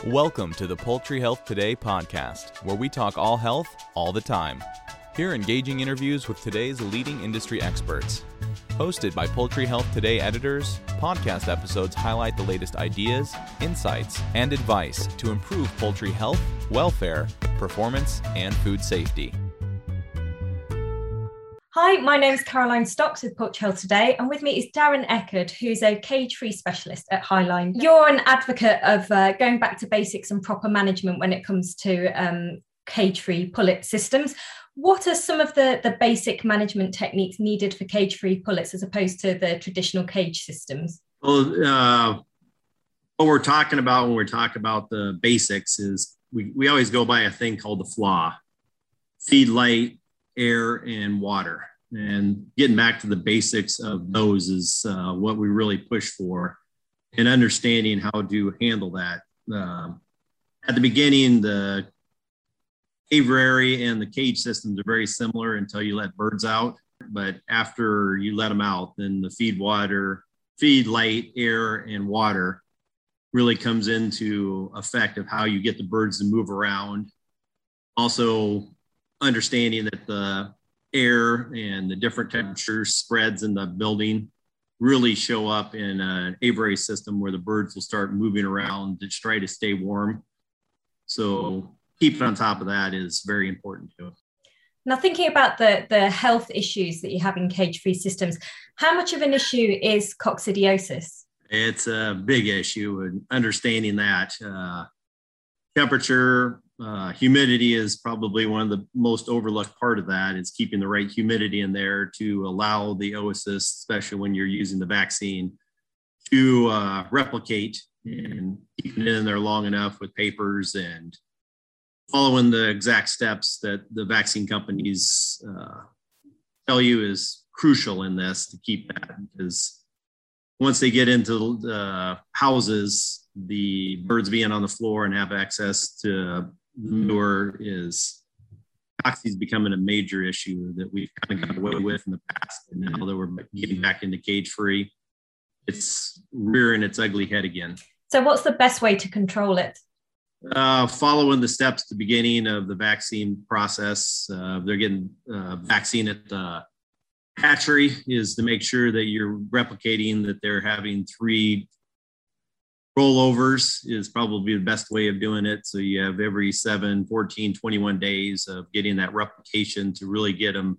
Welcome to the Poultry Health Today podcast, where we talk all health all the time. Hear engaging interviews with today's leading industry experts. Hosted by Poultry Health Today editors, podcast episodes highlight the latest ideas, insights, and advice to improve poultry health, welfare, performance, and food safety. Hi, my name is Caroline Stocks with Poultry Health Today, and with me is Darrin Eckard, who's a cage free specialist at Hy-Line. You're an advocate of uh, going back to basics and proper management when it comes to um, cage free pullet systems. What are some of the, the basic management techniques needed for cage free pullets as opposed to the traditional cage systems? Well, uh, what we're talking about when we're talking about the basics is we, we always go by a thing called the FLAW feed light, air, and water. And getting back to the basics of those is uh, what we really push for and understanding how to handle that. Um, at the beginning, the aviary and the cage systems are very similar until you let birds out. But after you let them out, then the feed water, feed light, air, and water really comes into effect of how you get the birds to move around. Also, understanding that the air and the different temperature spreads in the building really show up in an aviary system where the birds will start moving around to try to stay warm. So keeping on top of that is very important too. Now, thinking about the, the health issues that you have in cage free systems, how much of an issue is coccidiosis? It's a big issue, and understanding that uh, temperature, uh, humidity is probably one of the most overlooked part of that. Is keeping the right humidity in there to allow the oocysts, especially when you're using the vaccine, to uh, replicate and keeping it in there long enough with papers and following the exact steps that the vaccine companies uh, tell you is crucial in this to keep that because once they get into the houses, the birds being on the floor and have access to manure is cocci is becoming a major issue that we've kind of got away with in the past. And now that we're getting back into cage free, it's rearing its ugly head again. So, what's the best way to control it? Uh, following the steps at the beginning of the vaccine process, uh, they're getting uh, vaccine at the hatchery is to make sure that you're replicating that they're having three rollovers is probably the best way of doing it. So you have every 7, 14, 21 days of getting that replication to really get them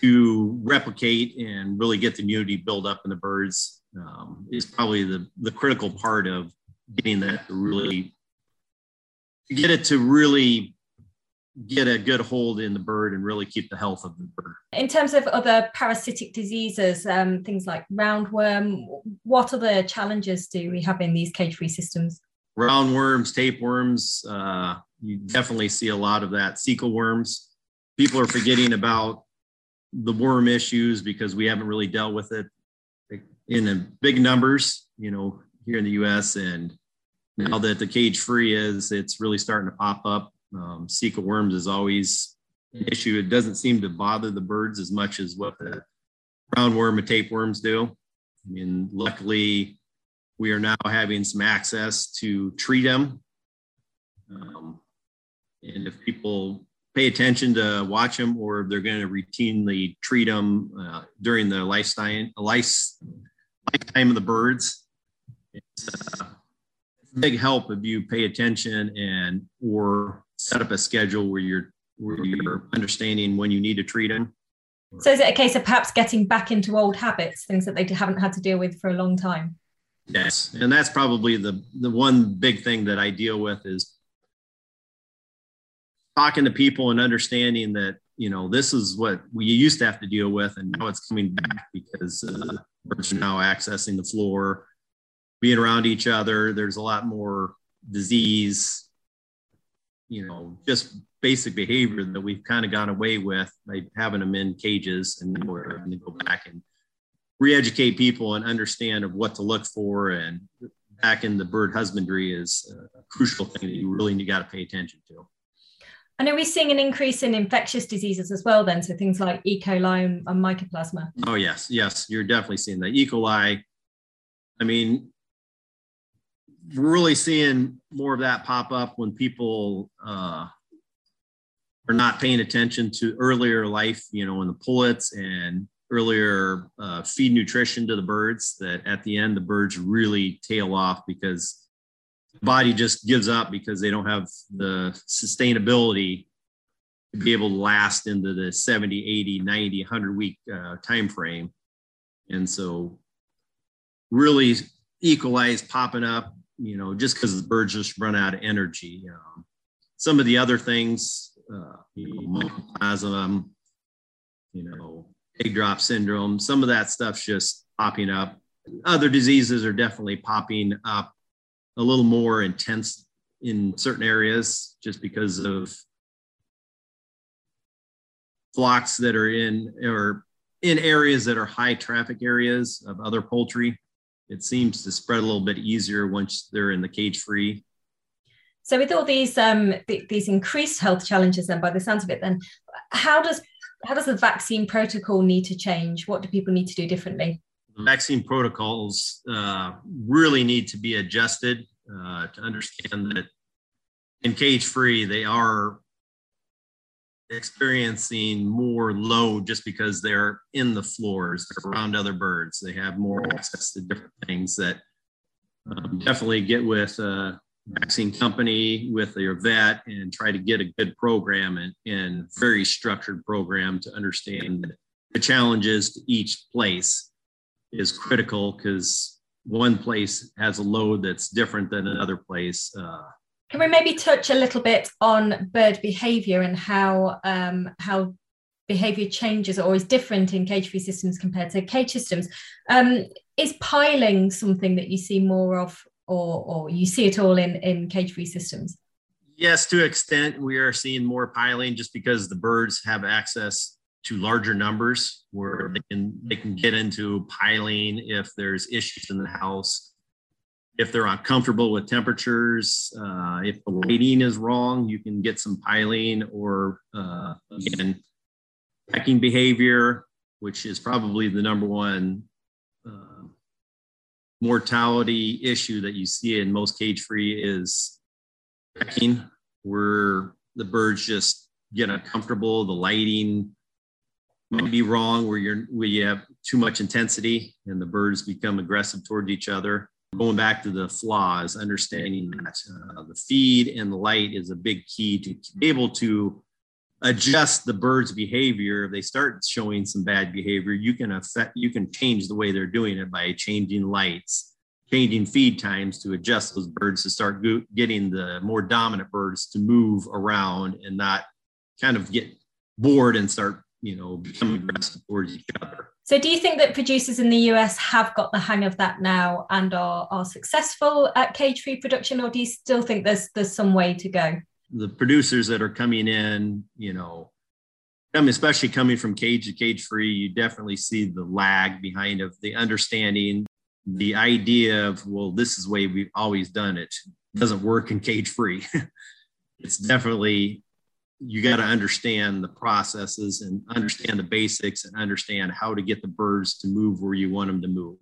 to replicate and really get the immunity build up in the birds um, is probably the, the critical part of getting that to really get it to really get a good hold in the bird and really keep the health of the bird. In terms of other parasitic diseases, um, things like roundworm, what other challenges do we have in these cage-free systems? Roundworms, tapeworms, uh, you definitely see a lot of that. Cecal worms. People are forgetting about the worm issues because we haven't really dealt with it in big numbers, you know, here in the U.S. and now that the cage free is, it's really starting to pop up. Um, cecal worms is always an issue. It doesn't seem to bother the birds as much as what the roundworm and tapeworms do. I mean, luckily, we are now having some access to treat them. Um, and if people pay attention to watch them or they're going to routinely treat them uh, during the lifetime, life, lifetime of the birds, it's, uh, big help if you pay attention and or set up a schedule where you're where you're understanding when you need to treat them. So is it a case of perhaps getting back into old habits, things that they haven't had to deal with for a long time? Yes, and that's probably the the one big thing that I deal with is talking to people and understanding that you know this is what we used to have to deal with, and now it's coming back because uh, birds are now accessing the floor being around each other. There's a lot more disease, you know, just basic behavior that we've kind of gone away with by having them in cages and we're having to go back and re-educate people and understand of what to look for and back in the bird husbandry is a crucial thing that you really got to pay attention to. And are we seeing an increase in infectious diseases as well then? So things like E. coli and mycoplasma? Oh yes, yes, you're definitely seeing that. E. coli, I mean, really seeing more of that pop up when people uh, are not paying attention to earlier life, you know, in the pullets and earlier uh, feed nutrition to the birds that at the end the birds really tail off because the body just gives up because they don't have the sustainability to be able to last into the 70 80 90 100 week uh, time frame and so really equalize popping up you know just because the birds just run out of energy um, some of the other things uh, you know, mycoplasma, you know egg drop syndrome some of that stuff's just popping up other diseases are definitely popping up a little more intense in certain areas just because of flocks that are in or in areas that are high traffic areas of other poultry. It seems to spread a little bit easier once they're in the cage free. So, with all these um, th- these increased health challenges, then by the sounds of it, then how does how does the vaccine protocol need to change? What do people need to do differently? The vaccine protocols uh, really need to be adjusted uh, to understand that in cage free they are experiencing more load just because they're in the floors, they're around other birds, they have more access to different things that um, definitely get with a vaccine company, with your vet, and try to get a good program and, and very structured program to understand the challenges to each place is critical because one place has a load that's different than another place. Uh, can we maybe touch a little bit on bird behaviour and how um, how behaviour changes are always different in cage-free systems compared to cage systems? Um, is piling something that you see more of, or, or you see it all in in cage-free systems? Yes, to extent we are seeing more piling just because the birds have access to larger numbers where they can they can get into piling if there's issues in the house if they're uncomfortable with temperatures, uh, if the lighting is wrong, you can get some piling or uh, again, pecking behavior, which is probably the number one uh, mortality issue that you see in most cage free is pecking, where the birds just get uncomfortable, the lighting might be wrong, where you're where you have too much intensity and the birds become aggressive toward each other going back to the flaws, understanding that uh, the feed and the light is a big key to be able to adjust the bird's behavior. If they start showing some bad behavior, you can affect, you can change the way they're doing it by changing lights, changing feed times to adjust those birds to start go- getting the more dominant birds to move around and not kind of get bored and start, you know, becoming aggressive towards each other. So, do you think that producers in the US have got the hang of that now and are, are successful at cage free production, or do you still think there's there's some way to go? The producers that are coming in, you know, I mean, especially coming from cage to cage free, you definitely see the lag behind of the understanding, the idea of well, this is the way we've always done it. it doesn't work in cage free. it's definitely you got to understand the processes and understand the basics and understand how to get the birds to move where you want them to move.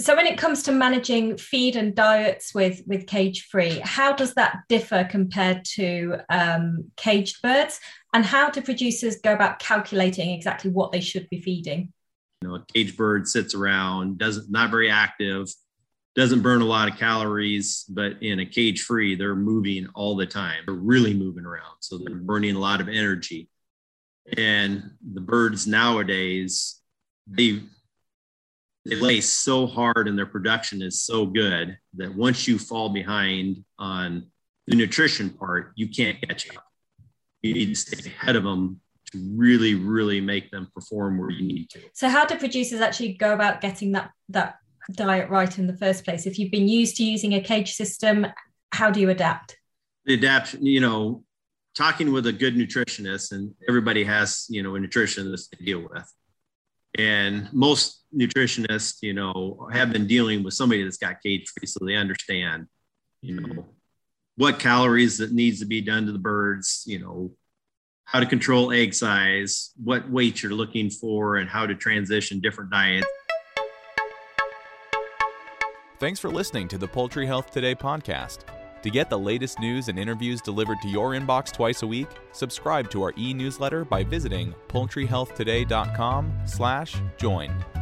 So when it comes to managing feed and diets with with cage free how does that differ compared to um, caged birds? And how do producers go about calculating exactly what they should be feeding? You know a caged bird sits around doesn't not very active doesn't burn a lot of calories, but in a cage free, they're moving all the time. They're really moving around. So they're burning a lot of energy. And the birds nowadays, they they lay so hard and their production is so good that once you fall behind on the nutrition part, you can't catch up. You need to stay ahead of them to really, really make them perform where you need to. So how do producers actually go about getting that that diet right in the first place? If you've been used to using a cage system, how do you adapt? The adapt, you know, talking with a good nutritionist, and everybody has, you know, a nutritionist to deal with. And most nutritionists, you know, have been dealing with somebody that's got cage free, so they understand, you know, mm-hmm. what calories that needs to be done to the birds, you know, how to control egg size, what weight you're looking for, and how to transition different diets. Thanks for listening to the Poultry Health Today podcast. To get the latest news and interviews delivered to your inbox twice a week, subscribe to our e-newsletter by visiting poultryhealthtoday.com/join.